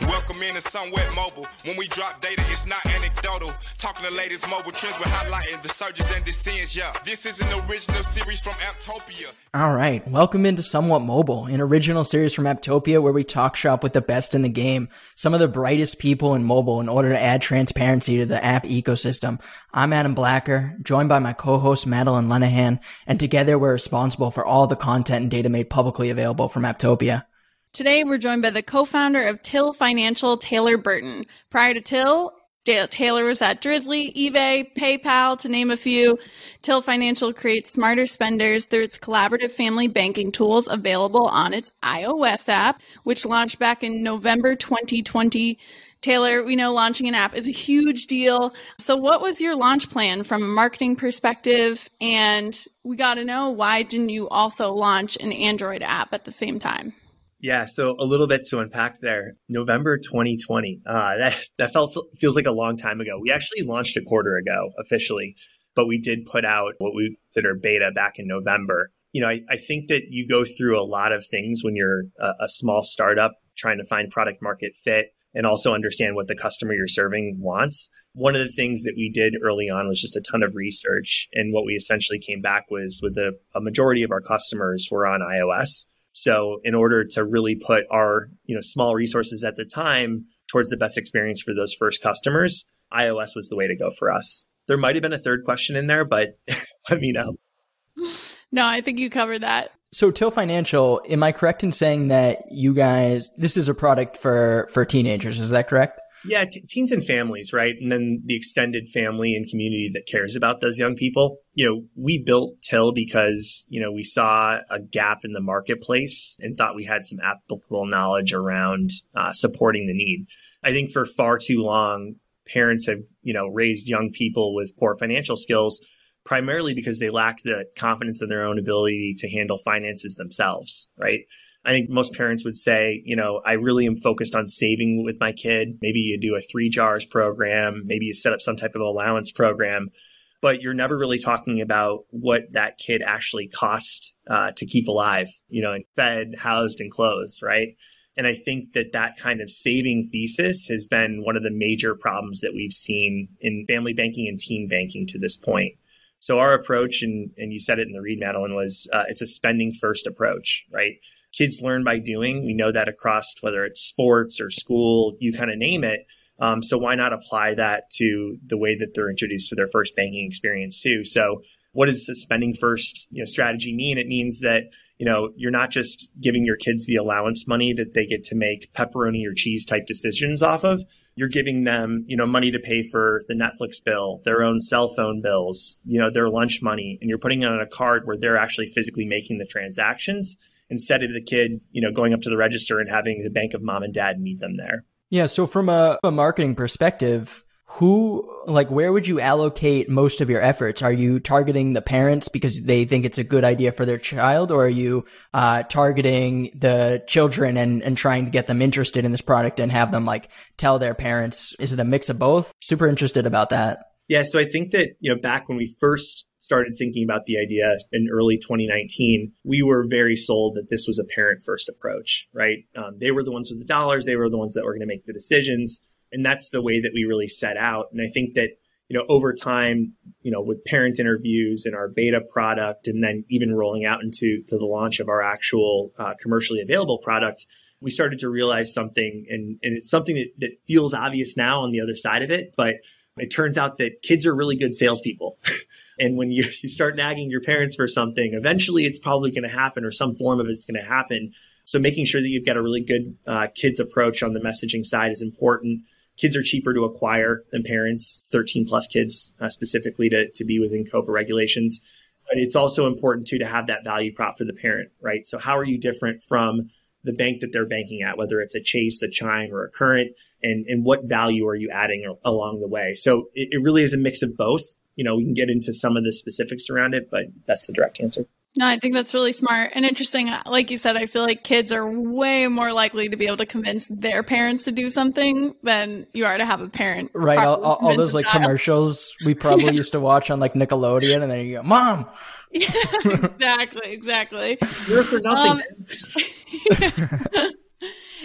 Welcome into Somewhat Mobile. When we drop data, it's not anecdotal. Talking the latest mobile trends, we're highlighting the surges and descents. Yeah, this is an original series from Apptopia. All right, welcome into Somewhat Mobile, an original series from Apptopia where we talk shop with the best in the game, some of the brightest people in mobile in order to add transparency to the app ecosystem. I'm Adam Blacker, joined by my co-host Madeline Lenahan, and together we're responsible for all the content and data made publicly available from Apptopia. Today, we're joined by the co founder of Till Financial, Taylor Burton. Prior to Till, Taylor was at Drizly, eBay, PayPal, to name a few. Till Financial creates smarter spenders through its collaborative family banking tools available on its iOS app, which launched back in November 2020. Taylor, we know launching an app is a huge deal. So, what was your launch plan from a marketing perspective? And we got to know why didn't you also launch an Android app at the same time? Yeah, so a little bit to unpack there. November 2020. Uh, that that felt, feels like a long time ago. We actually launched a quarter ago officially, but we did put out what we consider beta back in November. You know, I, I think that you go through a lot of things when you're a, a small startup trying to find product market fit and also understand what the customer you're serving wants. One of the things that we did early on was just a ton of research. And what we essentially came back was with a, a majority of our customers were on iOS. So in order to really put our, you know, small resources at the time towards the best experience for those first customers, iOS was the way to go for us. There might have been a third question in there, but let me know. No, I think you covered that. So Till Financial, am I correct in saying that you guys this is a product for for teenagers, is that correct? Yeah, t- teens and families, right? And then the extended family and community that cares about those young people. You know, we built Till because, you know, we saw a gap in the marketplace and thought we had some applicable knowledge around uh, supporting the need. I think for far too long, parents have, you know, raised young people with poor financial skills primarily because they lack the confidence in their own ability to handle finances themselves, right? I think most parents would say, you know, I really am focused on saving with my kid. Maybe you do a three jars program, maybe you set up some type of allowance program, but you're never really talking about what that kid actually cost uh, to keep alive, you know, and fed, housed, and clothed, right? And I think that that kind of saving thesis has been one of the major problems that we've seen in family banking and teen banking to this point. So our approach, and, and you said it in the read, Madeline, was uh, it's a spending first approach, right? Kids learn by doing. We know that across whether it's sports or school, you kind of name it. Um, so why not apply that to the way that they're introduced to their first banking experience too? So what does the spending first you know, strategy mean? It means that you know you're not just giving your kids the allowance money that they get to make pepperoni or cheese type decisions off of. You're giving them you know money to pay for the Netflix bill, their own cell phone bills, you know their lunch money, and you're putting it on a card where they're actually physically making the transactions instead of the kid, you know, going up to the register and having the bank of mom and dad meet them there. Yeah. So from a, a marketing perspective, who like where would you allocate most of your efforts are you targeting the parents because they think it's a good idea for their child or are you uh, targeting the children and, and trying to get them interested in this product and have them like tell their parents is it a mix of both super interested about that yeah so i think that you know back when we first started thinking about the idea in early 2019, we were very sold that this was a parent first approach, right? Um, they were the ones with the dollars, they were the ones that were going to make the decisions. And that's the way that we really set out. And I think that, you know, over time, you know, with parent interviews and our beta product, and then even rolling out into to the launch of our actual uh, commercially available product, we started to realize something, and, and it's something that, that feels obvious now on the other side of it, but it turns out that kids are really good salespeople. And when you, you start nagging your parents for something, eventually it's probably going to happen or some form of it's going to happen. So making sure that you've got a really good uh, kids approach on the messaging side is important. Kids are cheaper to acquire than parents, 13 plus kids uh, specifically to, to be within COPPA regulations. But it's also important too to have that value prop for the parent, right? So how are you different from the bank that they're banking at, whether it's a Chase, a Chime, or a Current, and, and what value are you adding along the way? So it, it really is a mix of both you know, we can get into some of the specifics around it, but that's the direct answer. No, I think that's really smart and interesting. Like you said, I feel like kids are way more likely to be able to convince their parents to do something than you are to have a parent. Right. All, all, all those like commercials we probably used to watch on like Nickelodeon, and then you go, "Mom." Yeah, exactly. Exactly. You're for nothing. Um,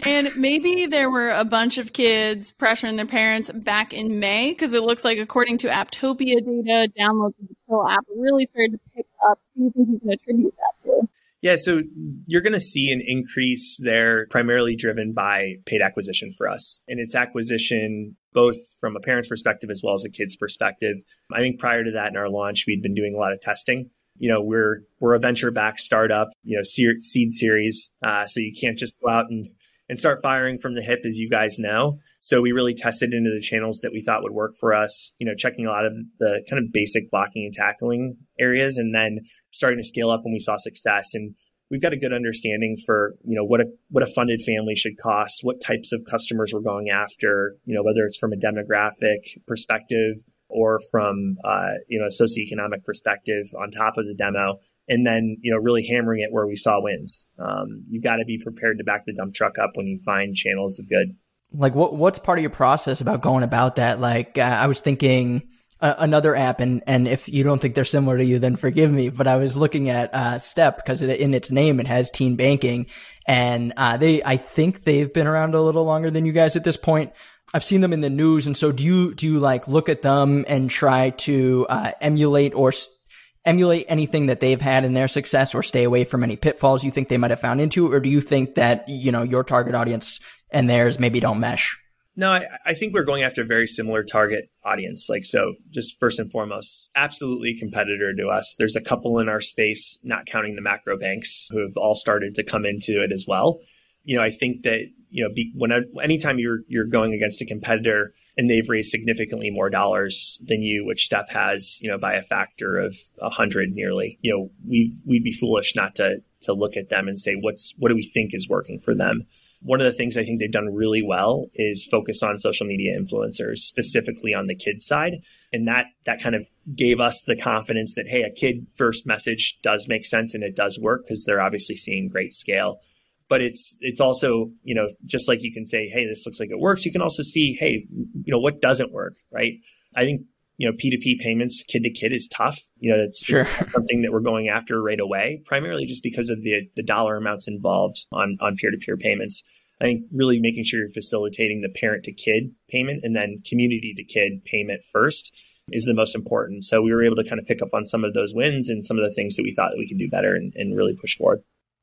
and maybe there were a bunch of kids pressuring their parents back in May because it looks like, according to Apptopia data, downloads of the Till app really started to pick up. Do you think you can attribute that to? Yeah, so you're going to see an increase there, primarily driven by paid acquisition for us. And it's acquisition both from a parent's perspective as well as a kid's perspective. I think prior to that in our launch, we'd been doing a lot of testing. You know, we're we're a venture backed startup, you know, seed series, uh, so you can't just go out and and start firing from the hip, as you guys know. So we really tested into the channels that we thought would work for us, you know, checking a lot of the kind of basic blocking and tackling areas and then starting to scale up when we saw success. And we've got a good understanding for, you know, what a what a funded family should cost, what types of customers we're going after, you know, whether it's from a demographic perspective or from uh, you know a socioeconomic perspective on top of the demo, and then you know really hammering it where we saw wins. Um, you got to be prepared to back the dump truck up when you find channels of good like what what's part of your process about going about that like uh, i was thinking another app and and if you don't think they're similar to you then forgive me but i was looking at uh, step because it, in its name it has teen banking and uh, they i think they've been around a little longer than you guys at this point i've seen them in the news and so do you do you like look at them and try to uh, emulate or st- emulate anything that they've had in their success or stay away from any pitfalls you think they might have found into or do you think that you know your target audience and theirs maybe don't mesh? No, I, I, think we're going after a very similar target audience. Like, so just first and foremost, absolutely competitor to us. There's a couple in our space, not counting the macro banks, who have all started to come into it as well. You know, I think that, you know, be, when anytime you're, you're going against a competitor and they've raised significantly more dollars than you, which Step has, you know, by a factor of a hundred nearly, you know, we we'd be foolish not to, to look at them and say, what's, what do we think is working for them? one of the things I think they've done really well is focus on social media influencers, specifically on the kids side. And that that kind of gave us the confidence that hey, a kid first message does make sense and it does work because they're obviously seeing great scale. But it's it's also, you know, just like you can say, hey, this looks like it works, you can also see, hey, you know, what doesn't work, right? I think you know, P2P payments kid to kid is tough. You know, it's sure. something that we're going after right away, primarily just because of the the dollar amounts involved on on peer to peer payments. I think really making sure you're facilitating the parent to kid payment and then community to kid payment first is the most important. So we were able to kind of pick up on some of those wins and some of the things that we thought that we could do better and, and really push forward.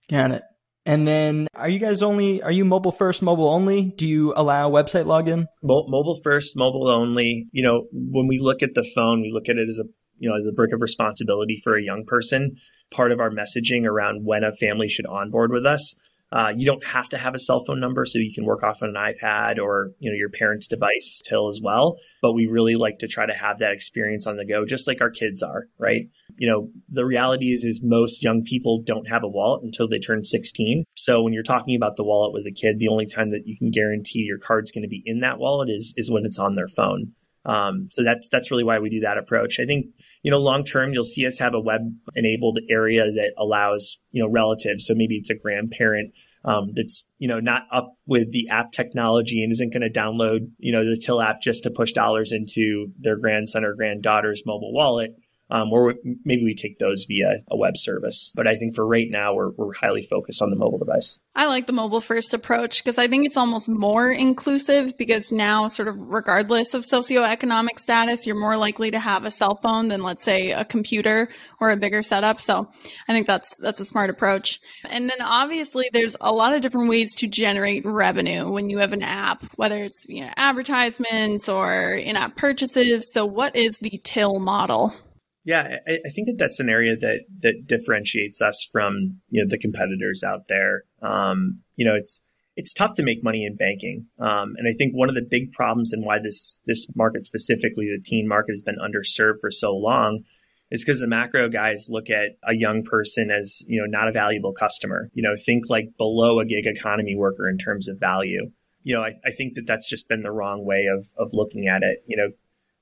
Got it. And then are you guys only, are you mobile first, mobile only? Do you allow website login? Mo- mobile first, mobile only. You know, when we look at the phone, we look at it as a, you know, the brick of responsibility for a young person. Part of our messaging around when a family should onboard with us uh, you don't have to have a cell phone number, so you can work off an iPad or you know your parents' device till as well. But we really like to try to have that experience on the go, just like our kids are, right? You know, the reality is is most young people don't have a wallet until they turn 16. So when you're talking about the wallet with a kid, the only time that you can guarantee your card's going to be in that wallet is is when it's on their phone. Um, so that's that's really why we do that approach. I think you know long term you'll see us have a web enabled area that allows you know relatives. So maybe it's a grandparent um, that's you know not up with the app technology and isn't going to download you know the Till app just to push dollars into their grandson or granddaughter's mobile wallet um, or maybe we take those via a web service. But I think for right now, we're, we're highly focused on the mobile device. I like the mobile first approach because I think it's almost more inclusive because now, sort of regardless of socioeconomic status, you're more likely to have a cell phone than, let's say, a computer or a bigger setup. So I think that's that's a smart approach. And then obviously, there's a lot of different ways to generate revenue when you have an app, whether it's you know advertisements or in-app purchases. So what is the Till model? Yeah, I, I, think that that's an area that that differentiates us from you know the competitors out there. Um, you know, it's it's tough to make money in banking, um, and I think one of the big problems and why this this market specifically, the teen market, has been underserved for so long, is because the macro guys look at a young person as you know not a valuable customer. You know, think like below a gig economy worker in terms of value. You know, I, I think that that's just been the wrong way of of looking at it. You know,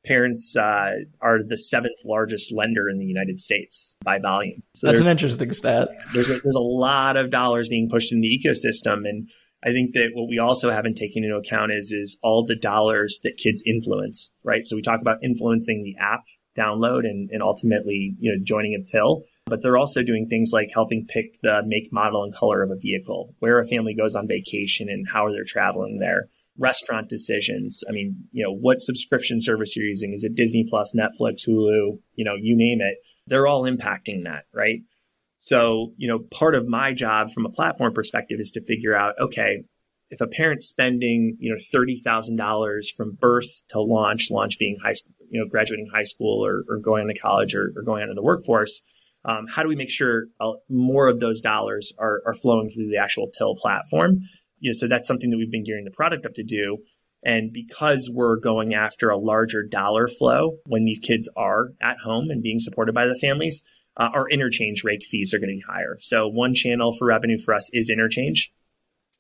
parents uh, are the seventh largest lender in the United States by volume. So that's an interesting stat. There's a, there's a lot of dollars being pushed in the ecosystem, and I think that what we also haven't taken into account is is all the dollars that kids influence, right? So we talk about influencing the app download and, and ultimately, you know, joining a till. But they're also doing things like helping pick the make, model, and color of a vehicle, where a family goes on vacation and how they're traveling there, restaurant decisions. I mean, you know, what subscription service you're using. Is it Disney Plus, Netflix, Hulu, you know, you name it. They're all impacting that, right? So, you know, part of my job from a platform perspective is to figure out, okay, if a parent's spending, you know, $30,000 from birth to launch, launch being high school, you know, graduating high school or, or going to college or, or going into the workforce, um, how do we make sure uh, more of those dollars are, are flowing through the actual till platform? You know, so that's something that we've been gearing the product up to do. And because we're going after a larger dollar flow when these kids are at home and being supported by the families, uh, our interchange rate fees are be higher. So one channel for revenue for us is interchange.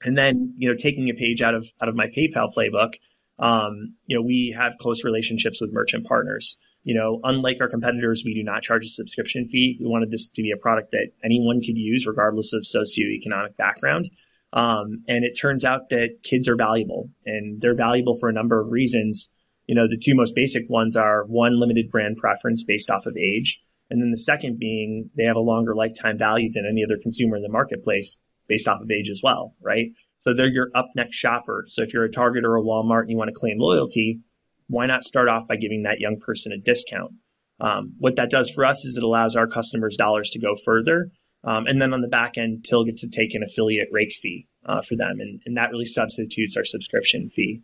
And then, you know, taking a page out of out of my PayPal playbook, um, you know, we have close relationships with merchant partners. You know, unlike our competitors, we do not charge a subscription fee. We wanted this to be a product that anyone could use, regardless of socioeconomic background. Um, and it turns out that kids are valuable, and they're valuable for a number of reasons. You know, the two most basic ones are one, limited brand preference based off of age, and then the second being they have a longer lifetime value than any other consumer in the marketplace based off of age as well, right? So they're your up next shopper. So if you're a Target or a Walmart and you want to claim loyalty, why not start off by giving that young person a discount? Um, what that does for us is it allows our customers' dollars to go further. Um, and then on the back end, Till gets to take an affiliate rake fee uh, for them. And, and that really substitutes our subscription fee.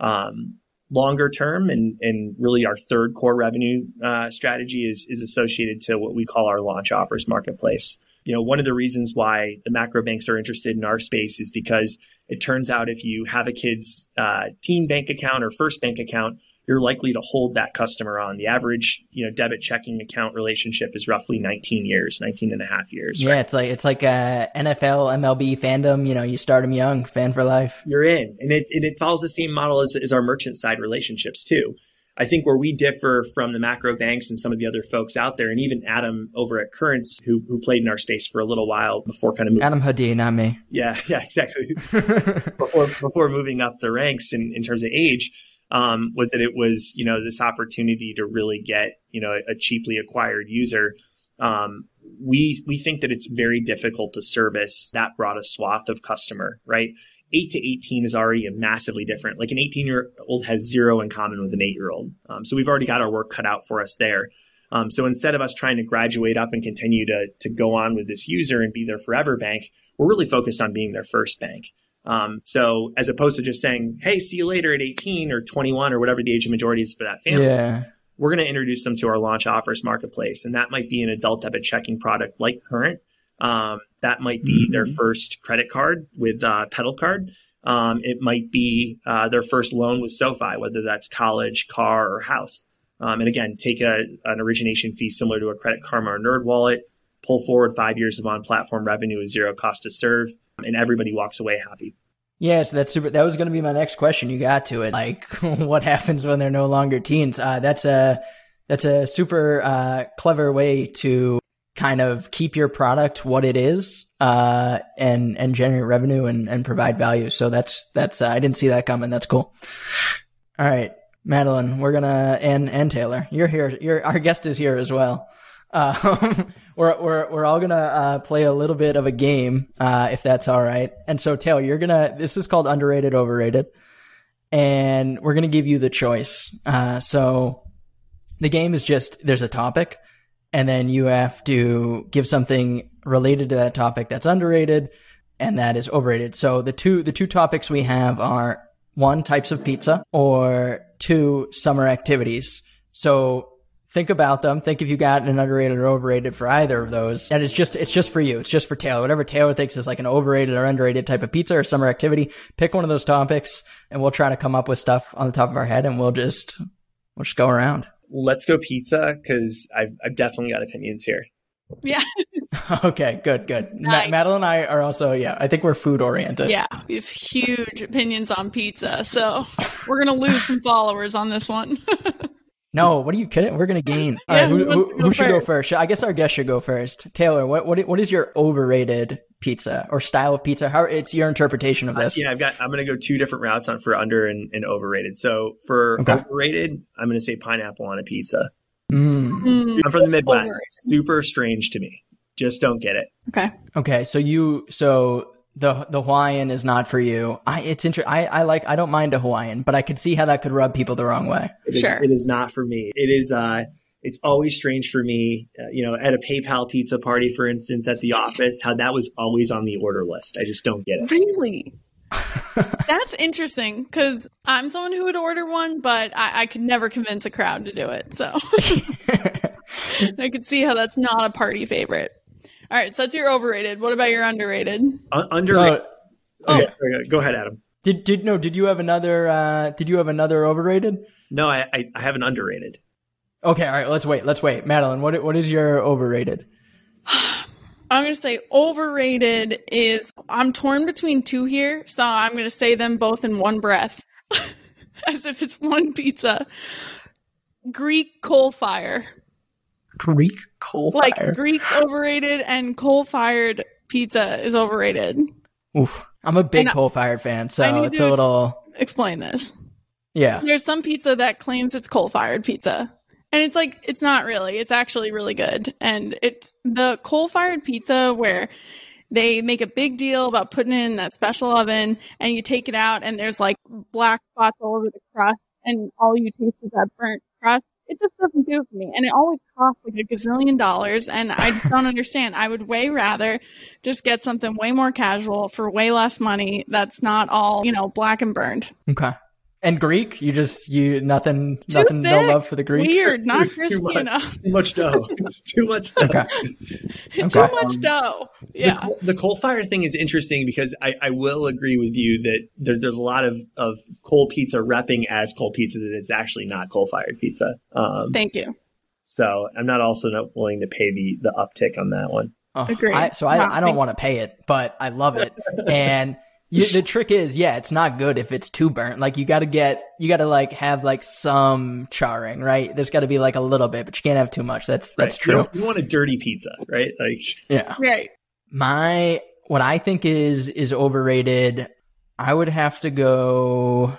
Um, longer term and, and really our third core revenue uh, strategy is, is associated to what we call our launch offers marketplace. You know, one of the reasons why the macro banks are interested in our space is because it turns out if you have a kid's uh, teen bank account or first bank account, you're likely to hold that customer on. The average, you know, debit checking account relationship is roughly 19 years, 19 and a half years. Yeah, right? it's like it's like a NFL, MLB fandom. You know, you start them young, fan for life. You're in, and it and it follows the same model as, as our merchant side relationships too. I think where we differ from the macro banks and some of the other folks out there, and even Adam over at Currents, who, who played in our space for a little while before kind of moving. Adam Hadi, not me. Yeah, yeah, exactly. before before moving up the ranks in, in terms of age, um, was that it was you know this opportunity to really get you know a, cheaply acquired user. Um, we we think that it's very difficult to service that broad a swath of customer, right? 8 to 18 is already a massively different. Like an 18 year old has zero in common with an eight year old. Um, so we've already got our work cut out for us there. Um, so instead of us trying to graduate up and continue to, to go on with this user and be their forever bank, we're really focused on being their first bank. Um, so as opposed to just saying, hey, see you later at 18 or 21 or whatever the age of majority is for that family. Yeah. We're going to introduce them to our launch offers marketplace. And that might be an adult debit checking product like Current. Um, that might be mm-hmm. their first credit card with uh, Petal Card. Um, it might be uh, their first loan with SoFi, whether that's college, car, or house. Um, and again, take a, an origination fee similar to a Credit Karma or NerdWallet, pull forward five years of on-platform revenue with zero cost to serve, and everybody walks away happy. Yeah, so that's super. That was going to be my next question. You got to it. Like, what happens when they're no longer teens? Uh, that's a that's a super uh, clever way to kind of keep your product what it is uh, and and generate revenue and, and provide value. So that's that's uh, I didn't see that coming. That's cool. All right, Madeline, we're gonna and and Taylor, you're here. You're our guest is here as well. Uh, we're we're we're all gonna uh, play a little bit of a game, uh, if that's all right. And so Taylor, you're gonna. This is called underrated, overrated, and we're gonna give you the choice. Uh, so the game is just there's a topic and then you have to give something related to that topic that's underrated and that is overrated. So the two the two topics we have are one types of pizza or two summer activities. So think about them. Think if you got an underrated or overrated for either of those. And it's just it's just for you. It's just for Taylor. Whatever Taylor thinks is like an overrated or underrated type of pizza or summer activity. Pick one of those topics and we'll try to come up with stuff on the top of our head and we'll just we'll just go around let's go pizza because I've, I've definitely got opinions here. Yeah. okay, good, good. Nice. Ma- Madeline and I are also, yeah, I think we're food oriented. Yeah, we have huge opinions on pizza. So we're going to lose some followers on this one. no, what are you kidding? We're going to gain. yeah, right, who, who, who should go first? I guess our guest should go first. Taylor, what, what, what is your overrated pizza or style of pizza? How it's your interpretation of this? Uh, yeah, I've got. I'm going to go two different routes on for under and, and overrated. So for okay. overrated, I'm going to say pineapple on a pizza. Mm, Mm, I'm from the Midwest. Overrated. Super strange to me. Just don't get it. okay. Okay, so you so the the Hawaiian is not for you. I it's inter- I I like I don't mind a Hawaiian, but I could see how that could rub people the wrong way. It is, Sure. it is not for me. It is. uh It's always strange for me. Uh, you know, at a PayPal pizza party, for instance, at the office, how that was always on the order list. I just don't get it. Really? That's interesting because I'm someone who would order one, but I, I could never convince a crowd to do it. So I could see how that's not a party favorite. All right, so that's your overrated. What about your underrated? Un- underrated. Uh, okay, okay, go ahead, Adam. did did no? Did you have another? uh Did you have another overrated? No, I, I, I have an underrated. Okay, all right. Let's wait. Let's wait. Madeline, what what is your overrated? I'm going to say overrated is I'm torn between two here, so I'm going to say them both in one breath as if it's one pizza. Greek coal fire. Greek coal Like fire. Greek's overrated and coal fired pizza is overrated. Oof. I'm a big coal fired fan, so it's a little Explain this. yeah. There's some pizza that claims it's coal fired pizza. And it's like it's not really. It's actually really good. And it's the coal fired pizza where they make a big deal about putting it in that special oven and you take it out and there's like black spots all over the crust and all you taste is that burnt crust. It just doesn't do for me. And it always costs like a gazillion dollars and I don't understand. I would way rather just get something way more casual for way less money that's not all, you know, black and burned. Okay. And Greek, you just you nothing Too nothing no love for the Greeks. Weird, not Too crispy much. enough. Too much dough. Too much dough. Okay. Too Okay. much dough. Yeah. coal, the coal fire thing is interesting because I, I will agree with you that there, there's a lot of, of coal pizza repping as coal pizza that is actually not coal fired pizza. Um, Thank you. so I'm not also not willing to pay the, the uptick on that one. Oh, Agreed. I, so I, Wow, I don't want to pay it, but I love it. and you, the trick is, yeah, it's not good if it's too burnt. Like you got to get, you got to like have like some charring, right? There's got to be like a little bit, but you can't have too much. That's that's Right? true. You, you want a dirty pizza, right? Like Yeah. Right. My what I think is is overrated. I would have to go.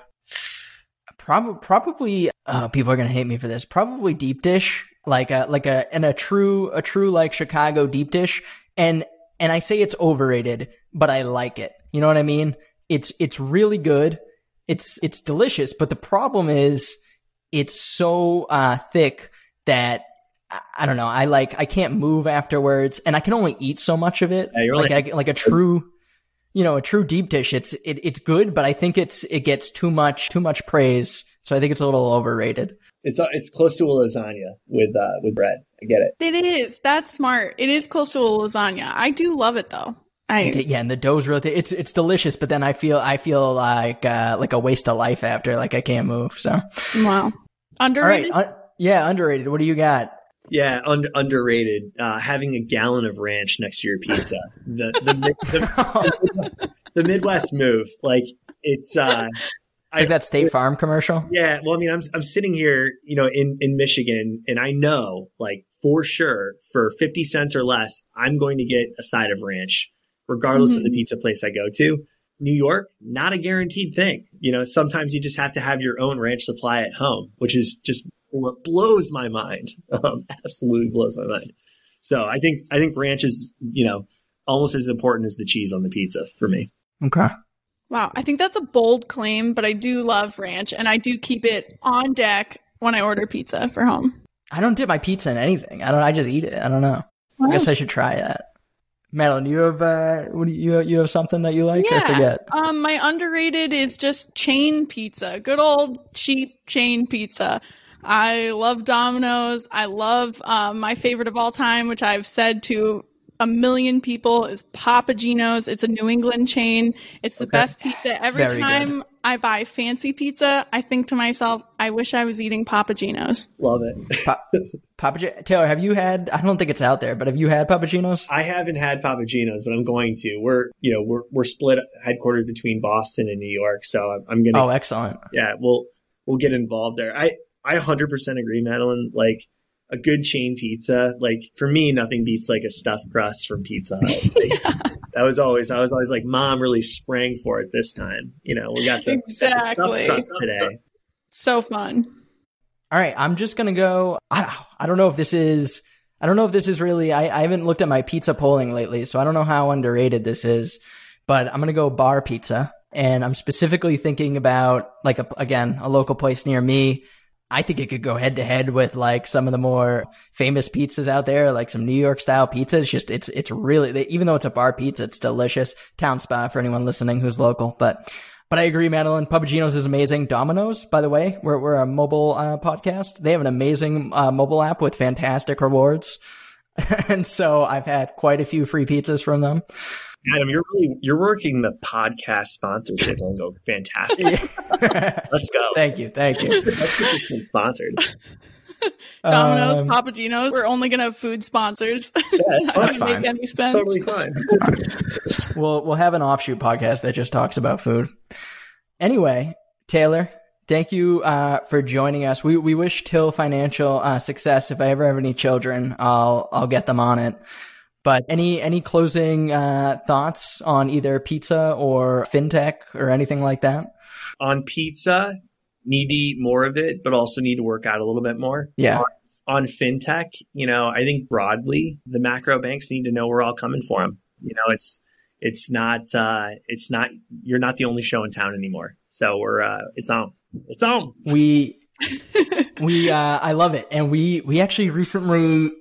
Probably, probably. Uh, people are gonna hate me for this. Probably deep dish, like a like a and a true a true like Chicago deep dish. And and I say it's overrated, but I like it. You know what I mean? It's it's really good. It's it's delicious, but the problem is it's so uh, thick that I- I don't know. I like I can't move afterwards, and I can only eat so much of it. Yeah, you're like like- I, like a true, you know, a true deep dish. It's it, it's good, but I think it's it gets too much too much praise. So I think it's a little overrated. it's uh, it's close to a lasagna with uh, with bread. I get it. It is. That's smart. It is close to a lasagna. I do love it though. I Yeah, and the dough's really it's it's delicious, but then I feel I feel like uh, like a waste of life after. Like I can't move. So wow. all right, Underrated. un- yeah, underrated. What do you got? Yeah, un- underrated. Uh, having a gallon of ranch next to your pizza. The the, the, the Midwest move. Like it's uh It's like that State Farm commercial. yeah, well I mean I'm I'm sitting here, you know, in in Michigan and I know like for sure for 50 cents or less I'm going to get a side of ranch regardless of the pizza place I go to. New York, not a guaranteed thing. You know, sometimes you just have to have your own ranch supply at home, which is just what blows my mind. Um, absolutely blows my mind. So I think I think ranch is, you know, almost as important as the cheese on the pizza for me. Okay. Wow. I think that's a bold claim, but I do love ranch and I do keep it on deck when I order pizza for home. I don't dip my pizza in anything. I don't. I just eat it. I don't know. I guess I should try that. Madeline, you have uh, what do you you have something that you like? I forget. Um, my underrated is just chain pizza. Good old cheap chain pizza. I love Domino's. I love um, my favorite of all time, which I've said to a million people, is Papa Gino's. It's a New England chain. It's the best pizza. Every very time I buy fancy pizza, I think to myself, I wish I was eating Papa Gino's. Love it. Pa- Papa G- Taylor, have you had? I don't think it's out there, but have you had Papa Gino's? I haven't had Papa Gino's, but I'm going to. We're, you know, we're we're split headquartered between Boston and New York, so I'm, I'm gonna. Oh, excellent. yeah, we'll we'll get involved there. I I 100% agree, Madeline. Like a good chain pizza, like for me, nothing beats like a stuffed crust from Pizza Hut. Like, That was always I was always like, Mom really sprang for it this time. You know, we got the, got the stuffed crust today. So fun. All right, I'm just gonna go. I, I don't know if this is. I don't know if this is really. I, I haven't looked at my pizza polling lately, so I don't know how underrated this is. But I'm gonna go bar pizza, and I'm specifically thinking about like a, again a local place near me. I think it could go head to head with like some of the more famous pizzas out there, like some New York style pizza. It's just, it's, it's really, even though it's a bar pizza, it's delicious. Town spa for anyone listening who's local. But but I agree, Madeline. Papa Gino's is amazing. Domino's, by the way, we're, we're a mobile uh, podcast. They have an amazing uh, mobile app with fantastic rewards. and so I've had quite a few free pizzas from them. Adam, you're really you're working the podcast sponsorship lingo. Fantastic. Let's go. Thank you. Thank you. Let's sponsored. Domino's, um, Papa Gino's. We're only gonna have food sponsors. Yeah, that's, that's fine. Make any spends. Totally fine. we'll we'll have an offshoot podcast that just talks about food. Anyway, Taylor, thank you uh, for joining us. We we wish Till financial uh, success. If I ever have any children, I'll I'll get them on it. But any any closing uh, thoughts on either pizza or fintech or anything like that? On pizza, need to eat more of it, but also need to work out a little bit more. Yeah. On, on fintech, you know, I think broadly the macro banks need to know we're all coming for them. You know, it's it's not uh, it's not you're not the only show in town anymore. So we're uh, it's on. It's on. We we uh, I love it, and we we actually recently.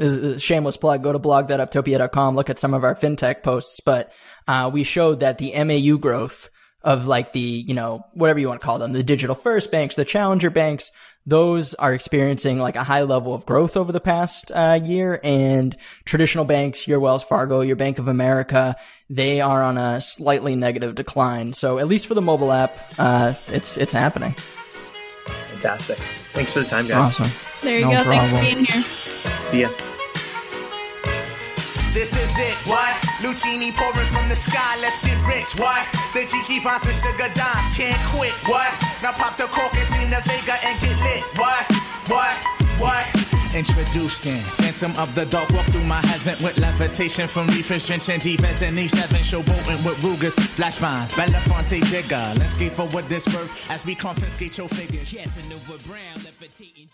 This is a shameless plug. Go to blog.apptopia.com. Look at some of our fintech posts, but uh, we showed that the MAU growth of like the, you know, whatever you want to call them, the digital first banks, the challenger banks, those are experiencing like a high level of growth over the past uh, year. And traditional banks, your Wells Fargo, your Bank of America, they are on a slightly negative decline. So at least for the mobile app, uh, it's it's happening. Fantastic. Thanks for the time, guys. Awesome. There you no go. Problem. Thanks for being here. See ya. This is it, what? Lucini pouring from the sky, let's get rich, what? The Jiki Vines and Sugar Dimes can't quit, what? Now pop the cork and steam the Vega and get lit, what? What? What? Introducing Phantom of the Dark Walk through my heaven with levitation from reefers, drenching defense and Eve 7 showboating with Rugers, flash vines, Belafonte Digger. Let's get forward this birth as we confiscate your figures. Casanova Brown, levitating.